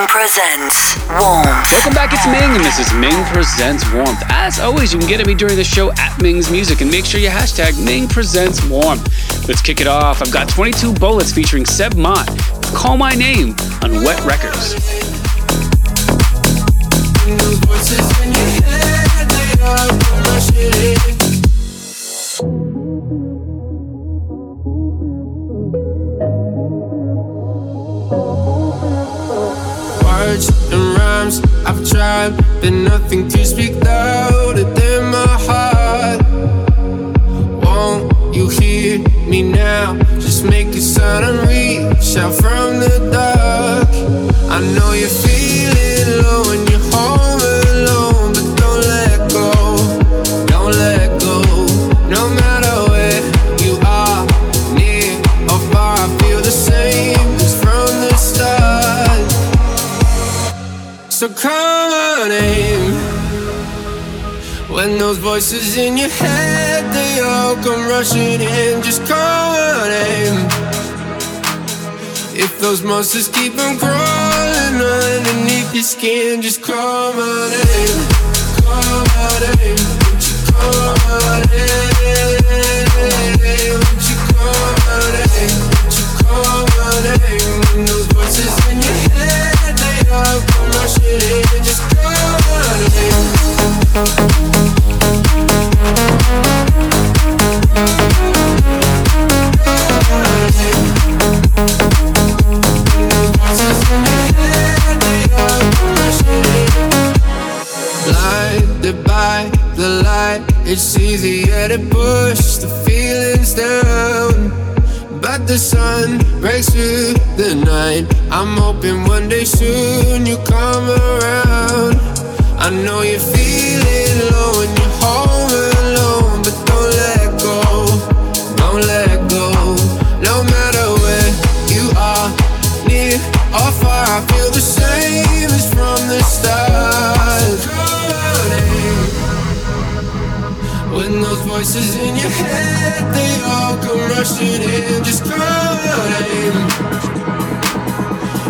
Ming presents Warmth. Welcome back, it's Ming, and this is Ming Presents Warmth. As always, you can get at me during the show at Ming's Music, and make sure you hashtag Ming Presents Warmth. Let's kick it off. I've got 22 Bullets featuring Seb Mott. Call My Name on Wet Records. I've tried, but nothing to speak louder than my heart. Won't you hear me now? Just make it sound reach out from the dark. I know you're feeling low When those voices in your head They all come rushing in Just call my name If those monsters keep on crawling Underneath your skin Just call my name Call my name Won't you call my name Won't you call my name Won't you call my name When those voices in your head They all come rushing in Just call my name soon you come around. I know you're feeling voices in your head, they all come rushing in, just name.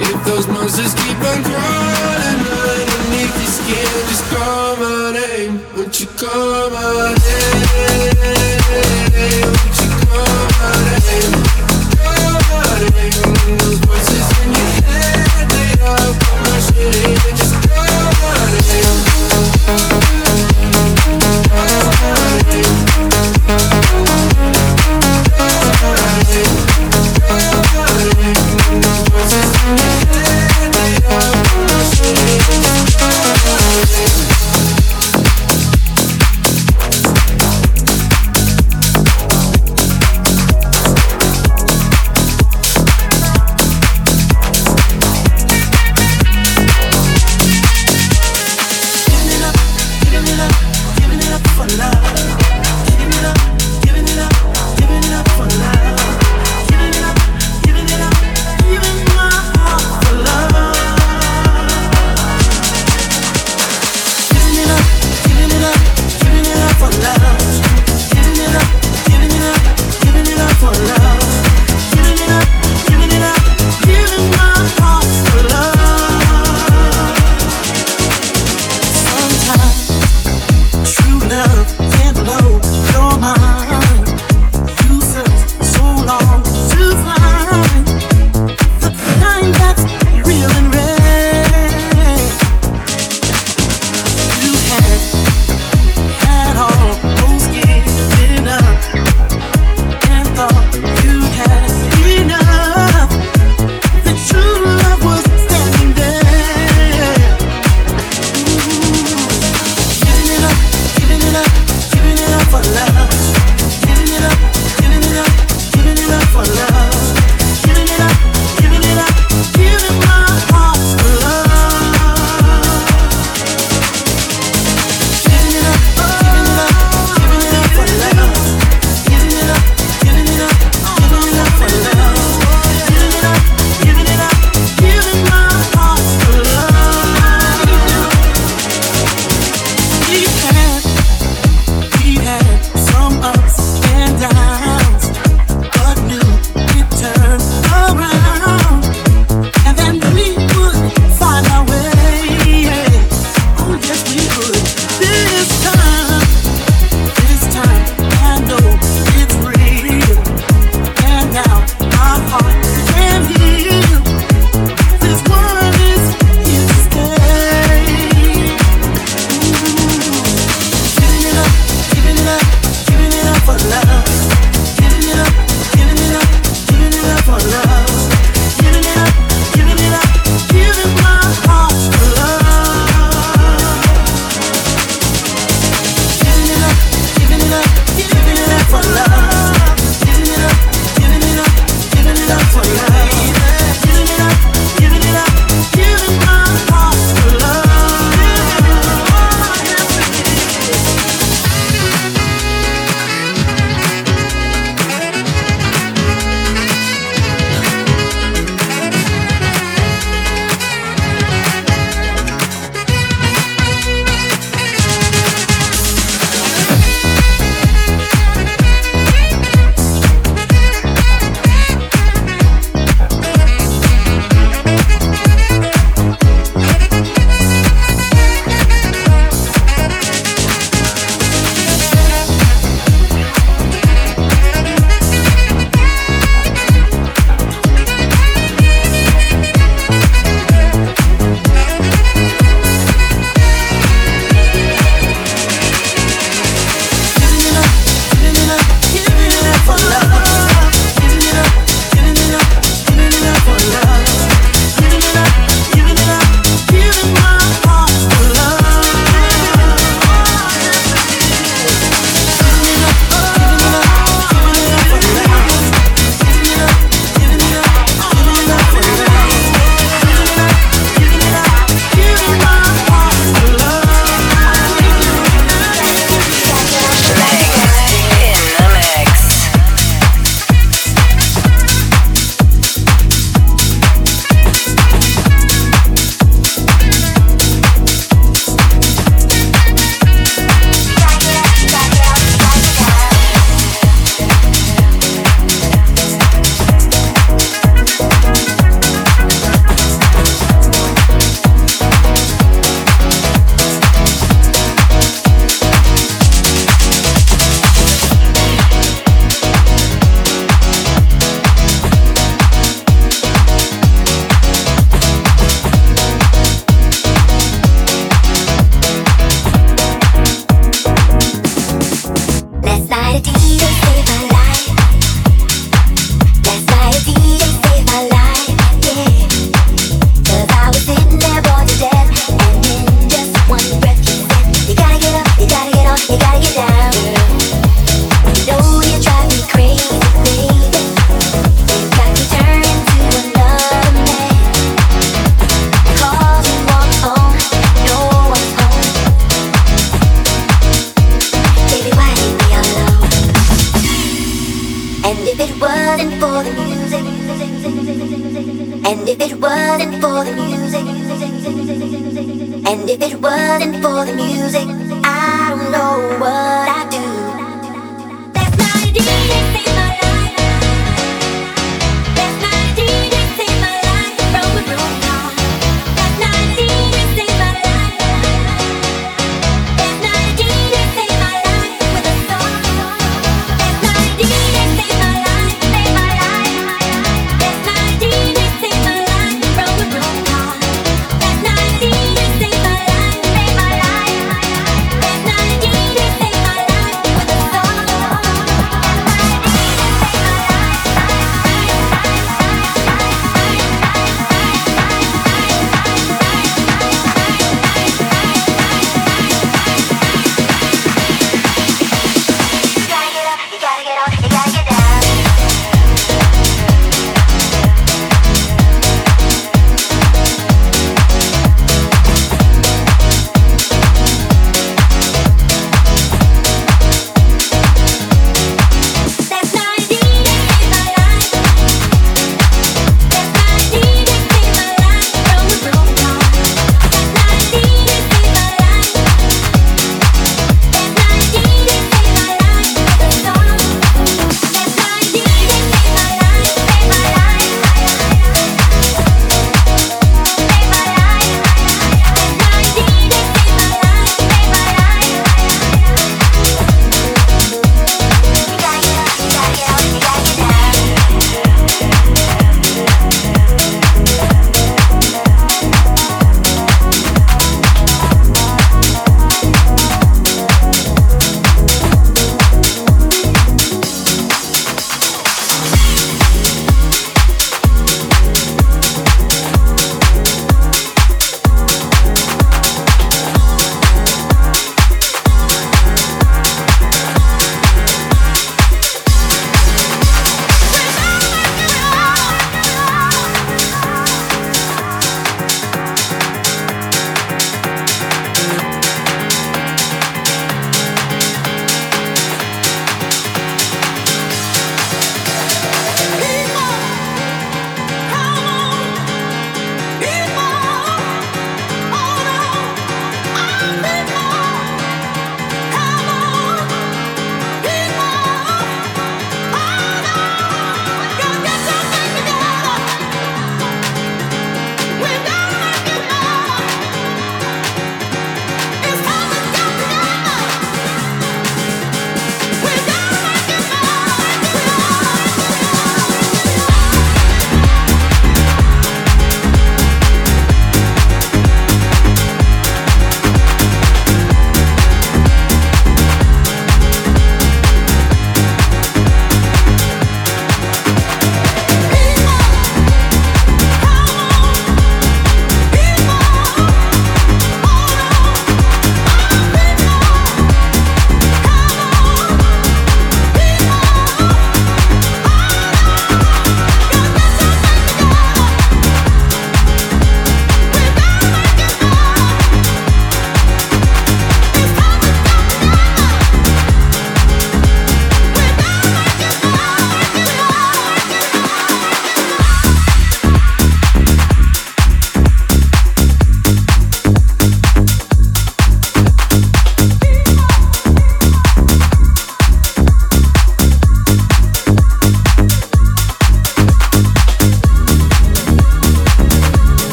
If those monsters keep on crawling underneath your skin, just call my name. Won't you call my name? Won't you call my name? Call my name. Those voices in your head, they all come rushing in,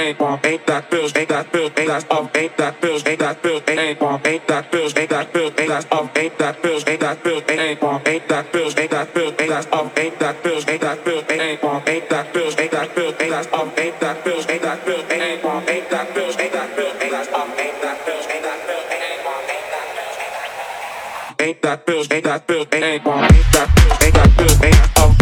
ain't bomb, ain't that bills, ain't that bills, ain't that's off, ain't that bills, ain't that bills, ain't bomb, ain't that bills, ain't that bills, ain't that's off, ain't that bills, ain't that bills, ain't bomb, ain't that bills, ain't that bills, ain't that's off, ain't that bills, ain't that bills, ain't bomb, ain't that bills, ain't that bills, ain't that's off, ain't that bills, ain't that bills, ain't bomb, ain't that bills, ain't that bills, ain't that's off, ain't that bills, ain't that bills, ain't bomb, ain't that bills, ain't that bills, ain't that bills, ain't that bills, ain't bomb, ain't that bills, ain't that bills, ain't that bills,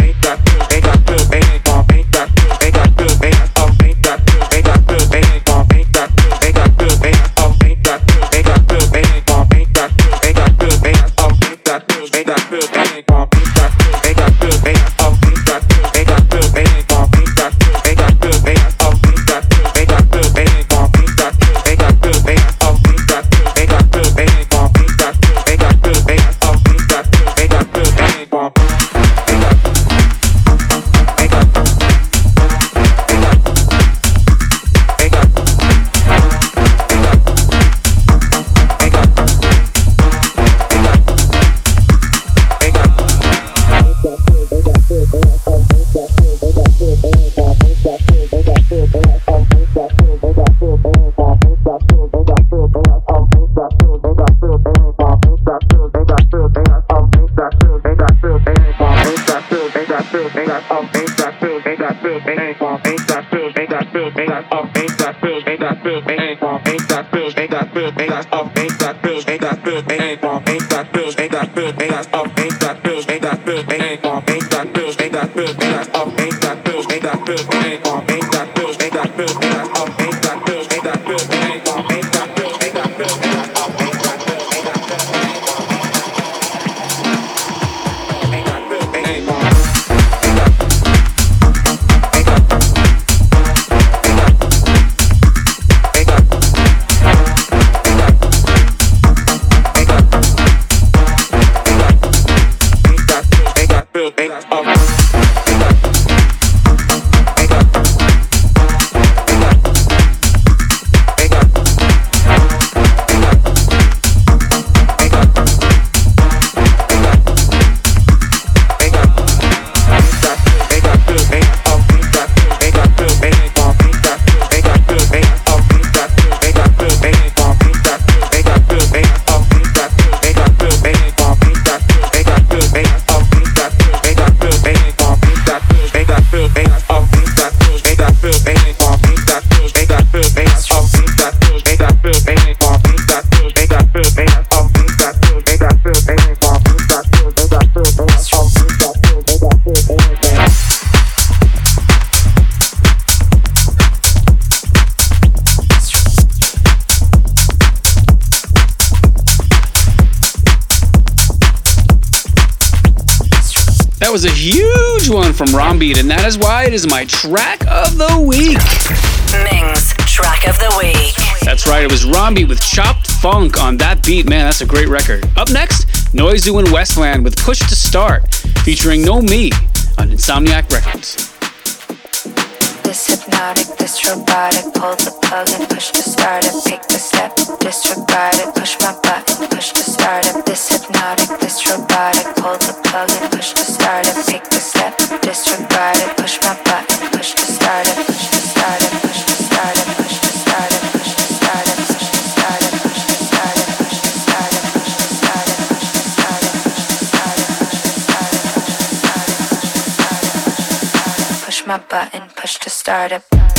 ain't got bills, ain't got and that is why it is my track of the week. Ming's track of the week. That's right, it was Rombeat with Chopped Funk on that beat. Man, that's a great record. Up next, Noizu and Westend with Push to Start, featuring No Me on Insomniac Records. This hypnotic, this robotic, pull the plug and push to start it, take the step, disregard it, push my button, push to start it. This hypnotic, this robotic, pull the plug and push to start it, take the step, disregard it, push my button, push to start it, push to start it, button, push to start it.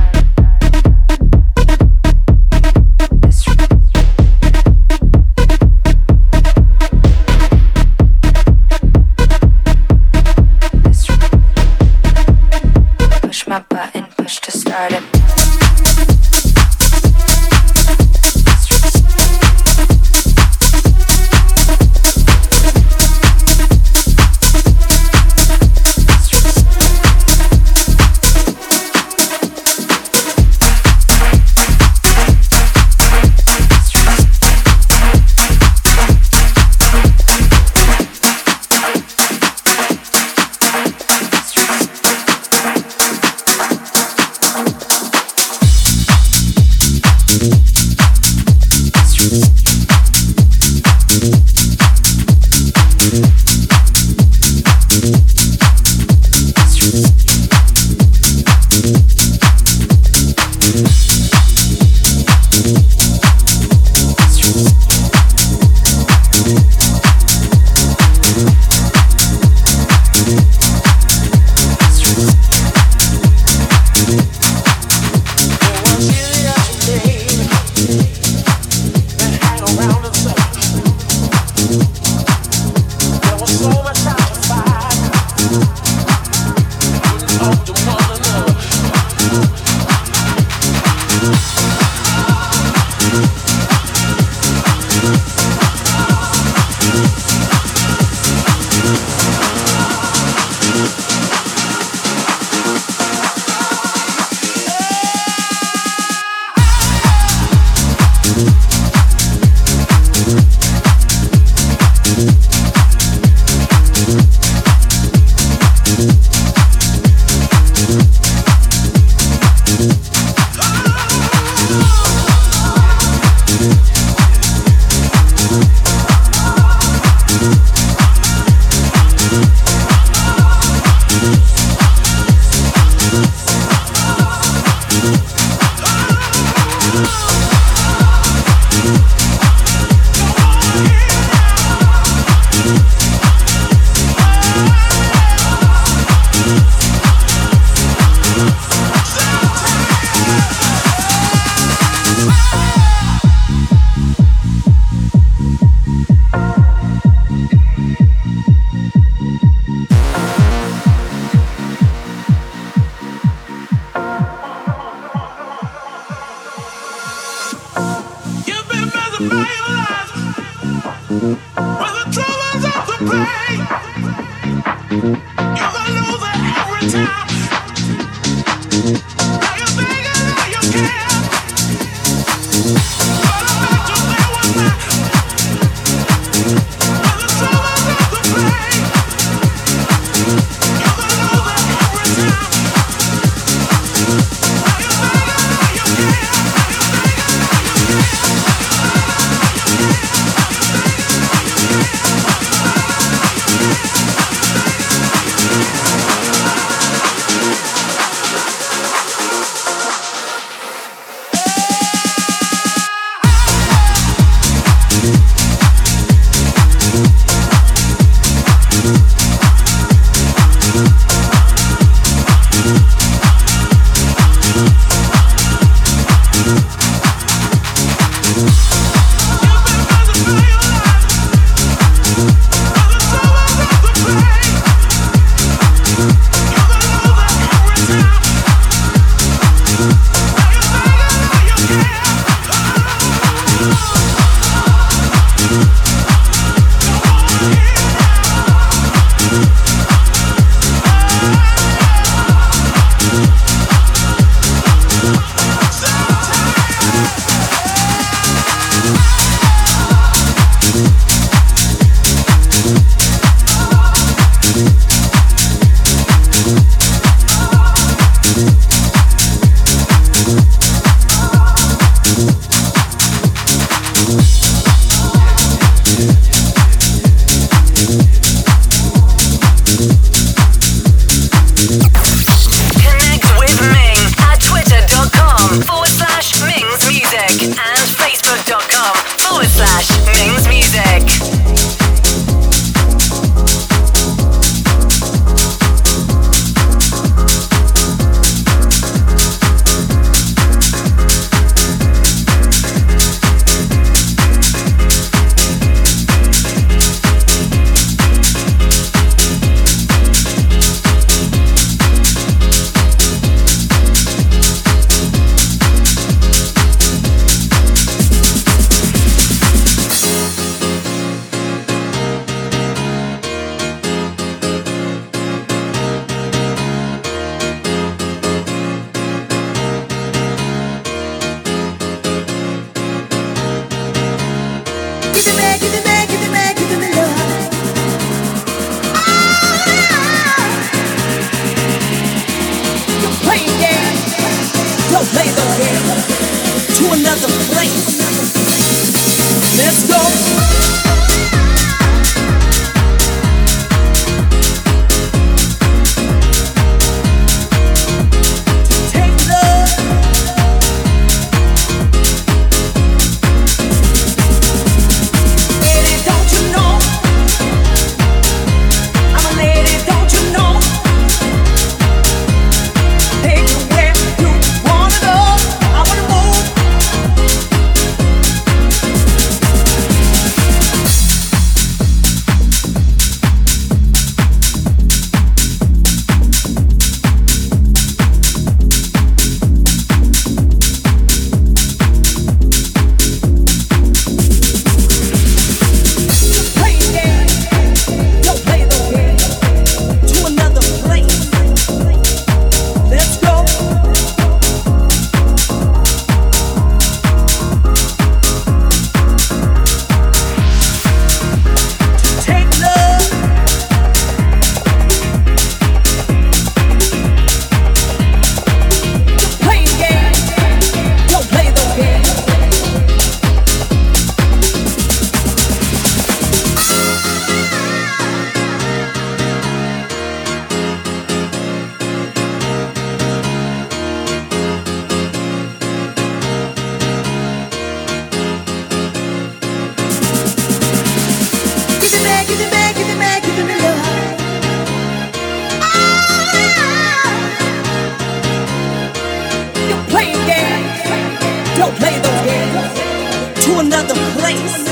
to another place.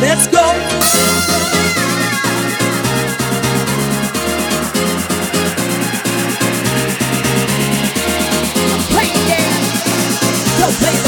Let's go. Play, yeah. Go play.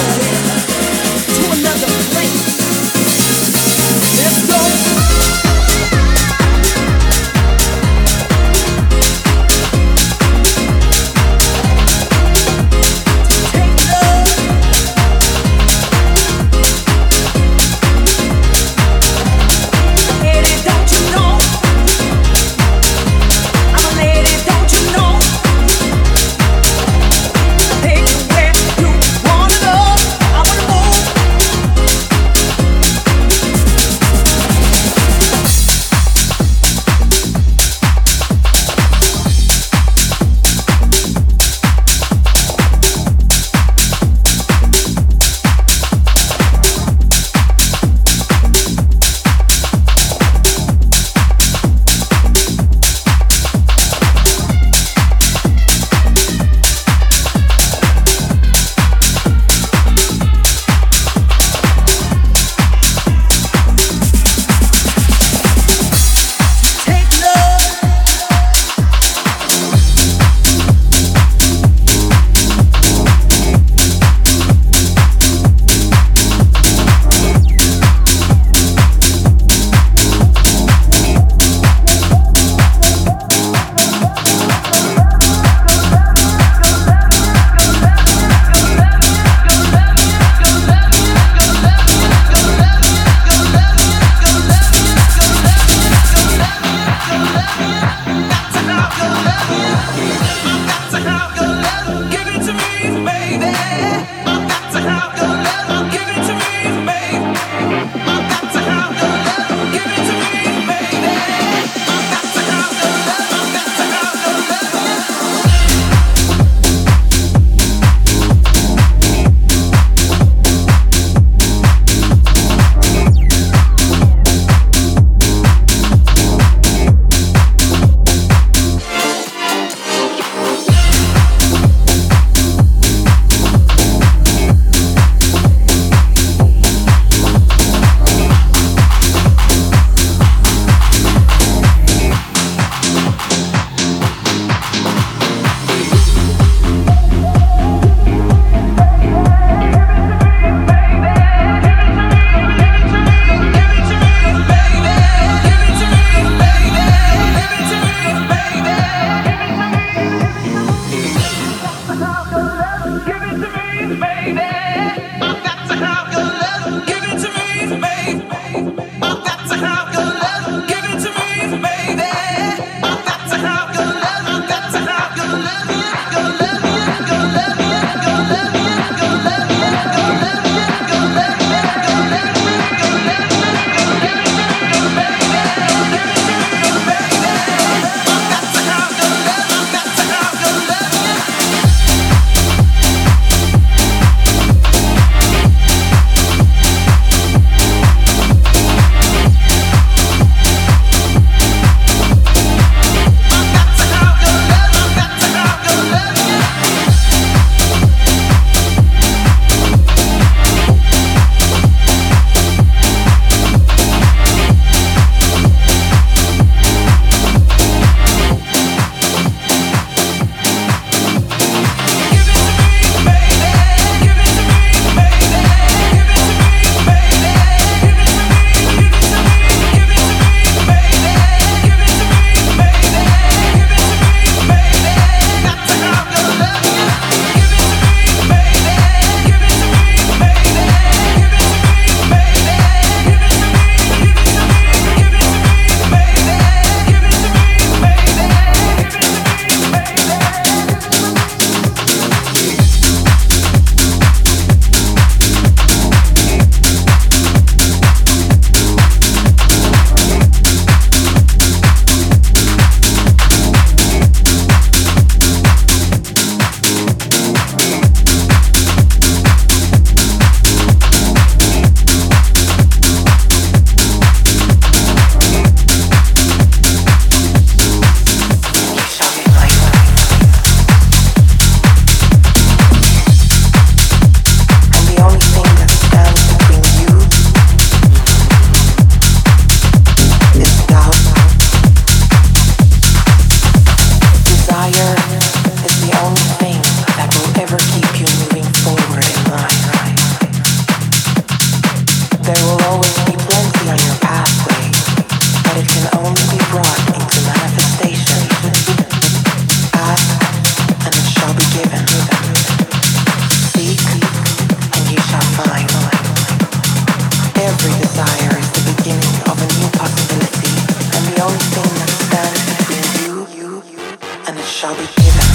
I'll be given.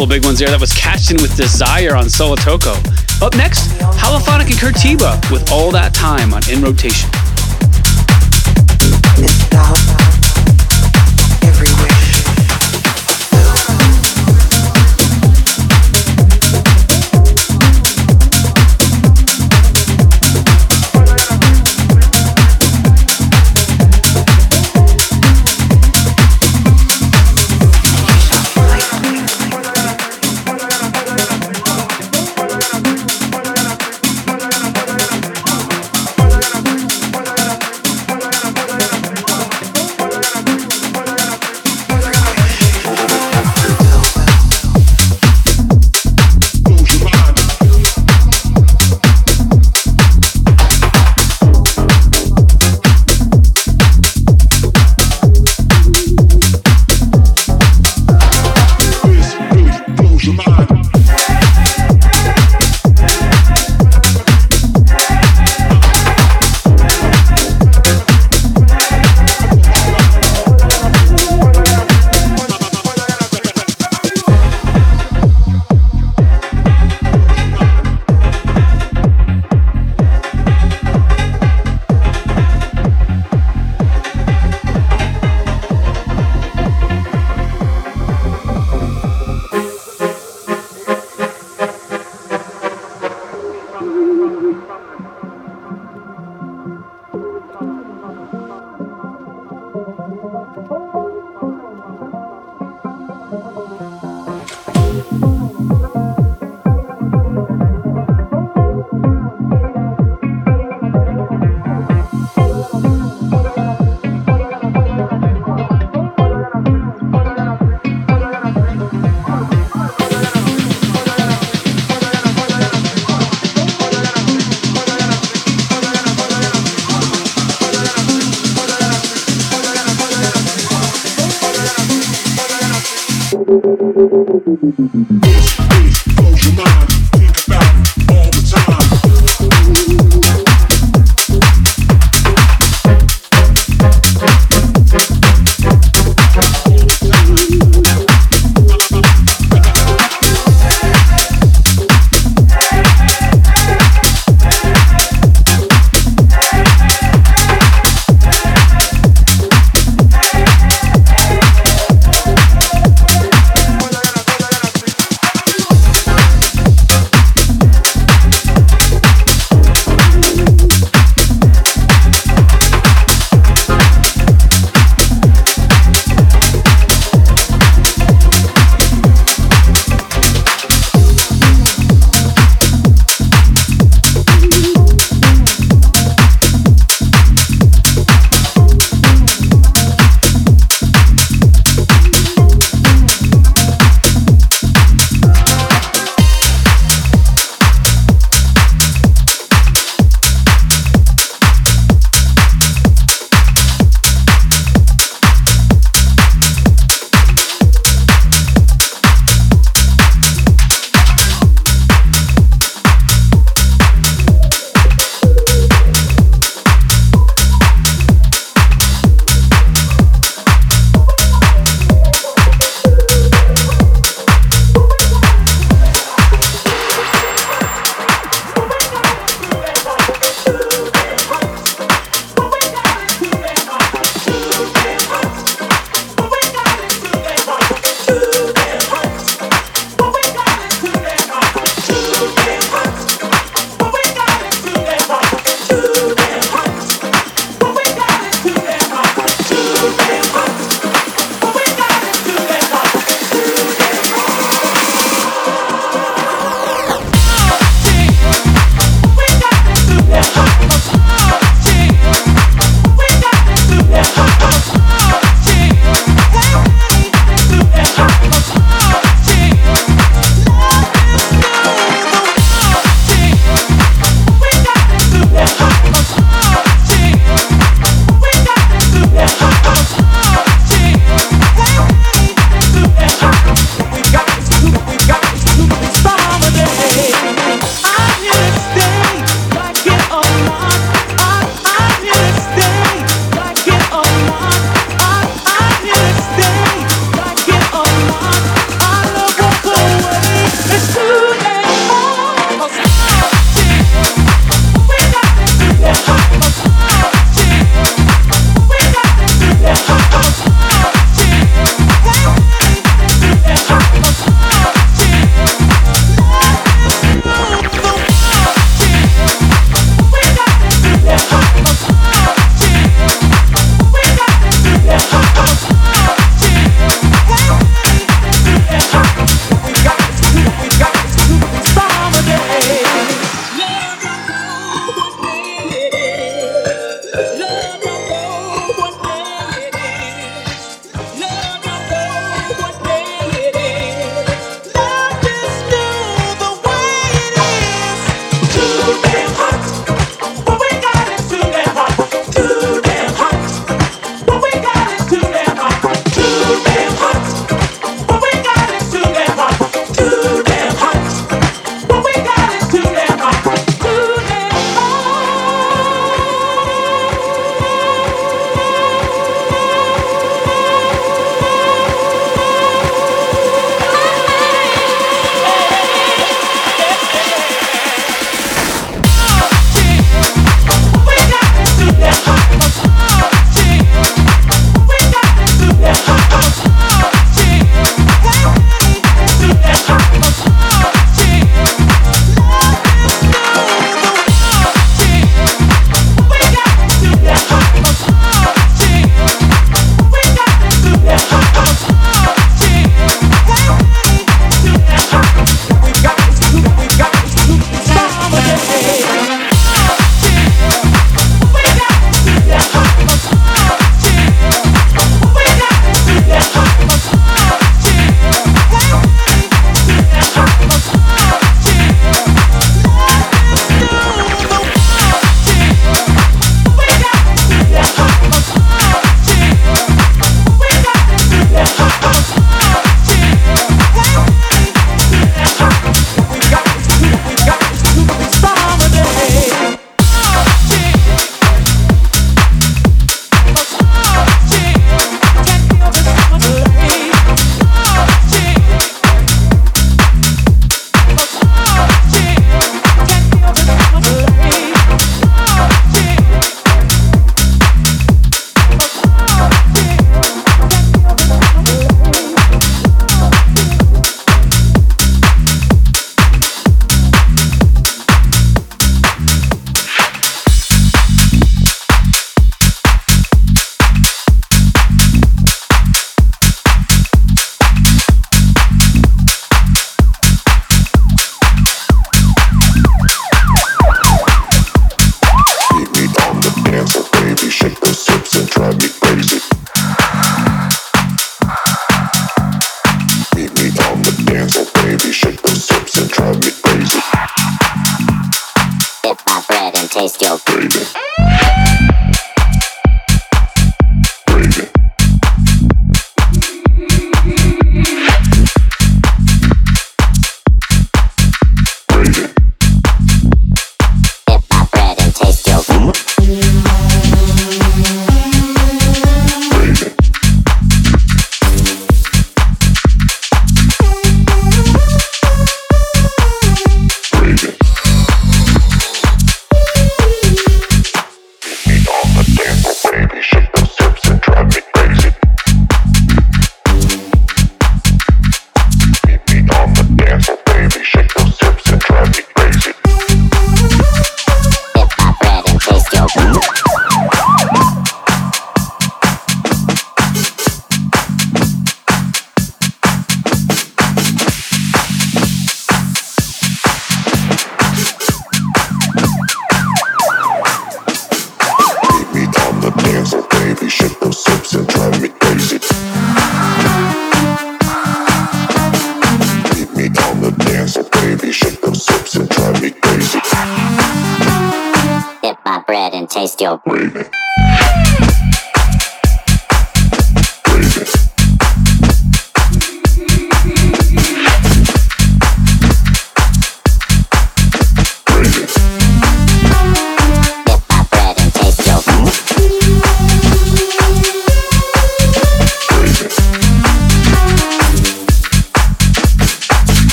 Couple of big ones there. That was Catching with Desire on Solotoko. Up next, Holophonic and Curtiba with All That Time on In Rotation.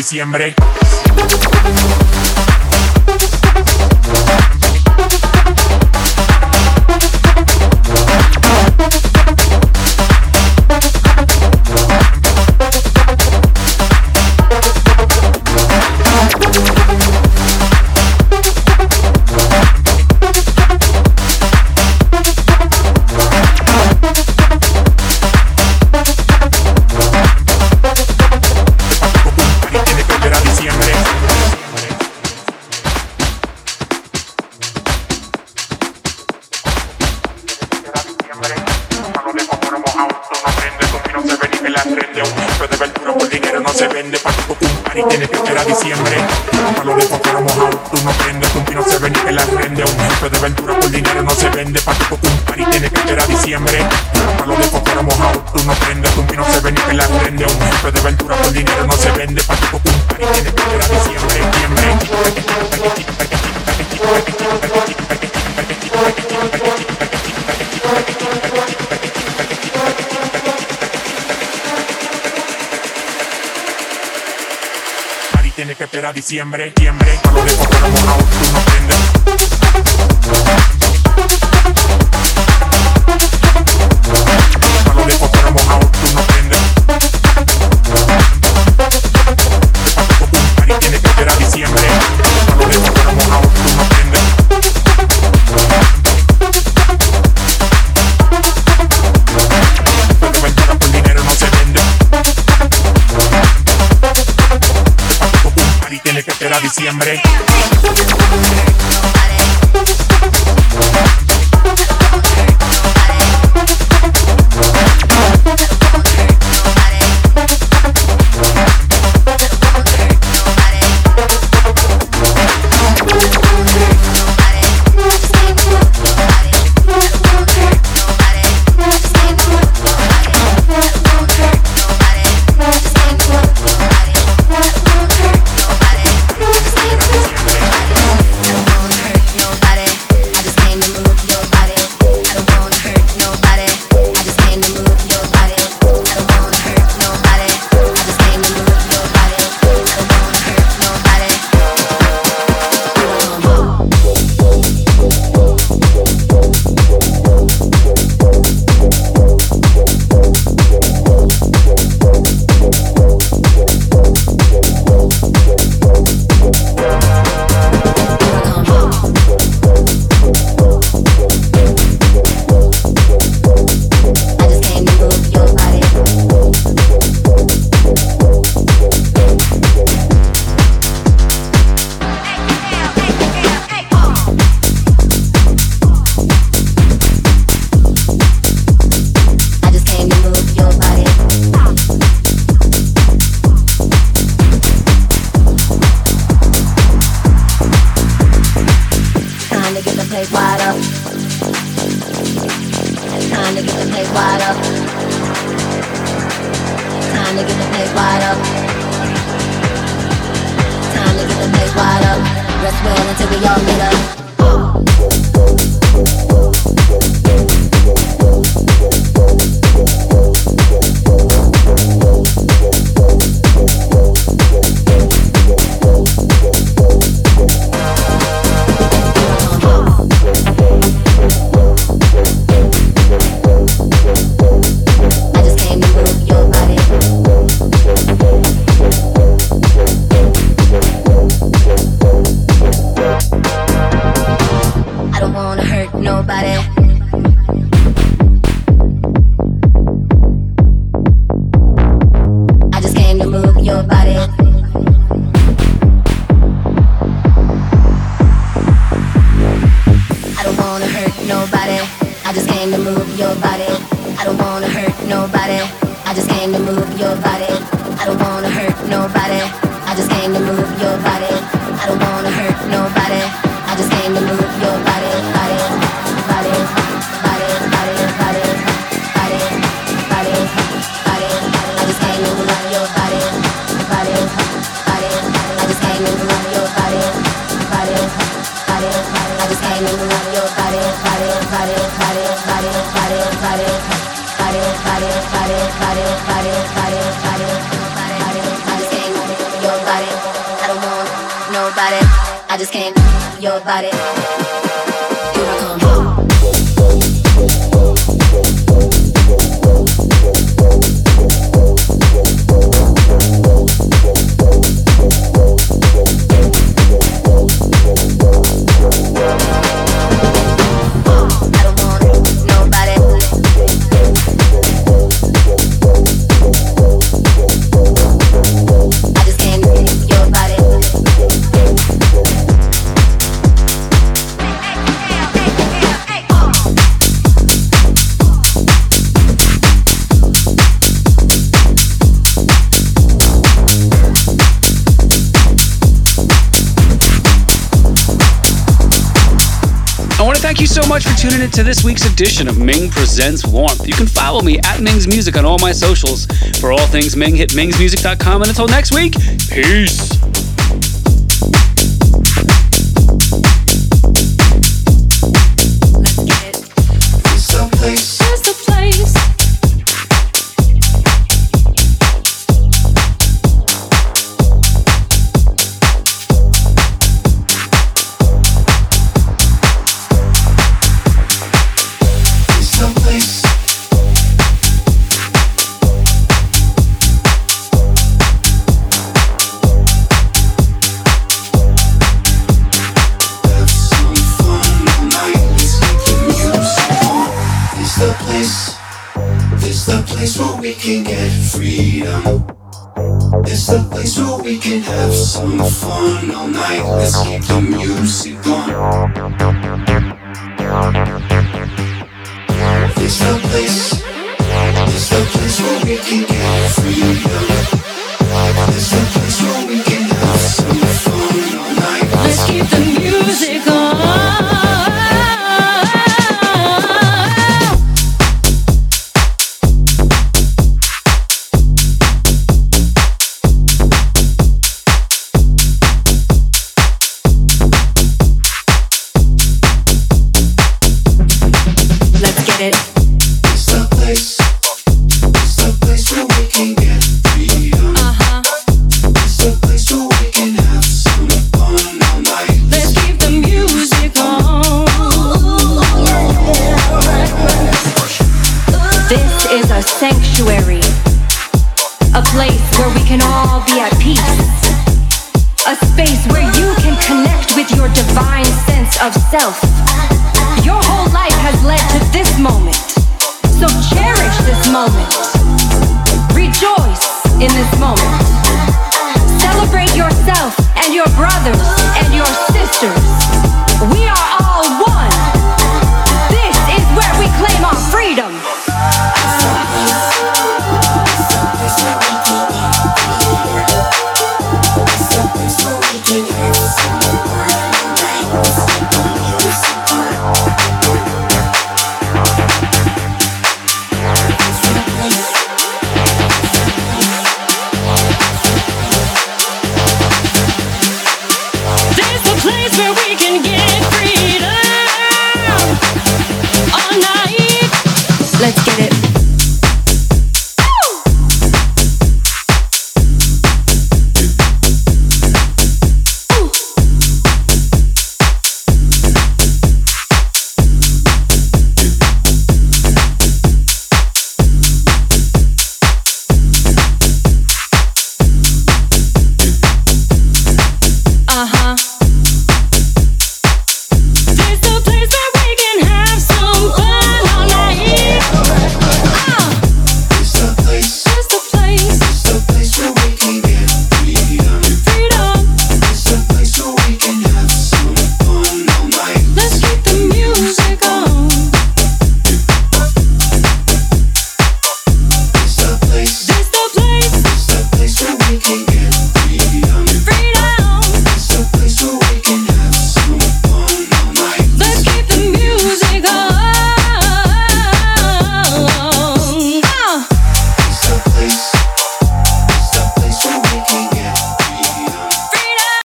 Diciembre. diciembre, tiembre, para los de por no prendas. In to this week's edition of Ming Presents Warmth. You can follow me at Ming's Music on all my socials. For all things Ming, hit mingsmusic.com. And until next week, peace. moment. Rejoice in this moment. Celebrate yourself and your brothers and your sisters.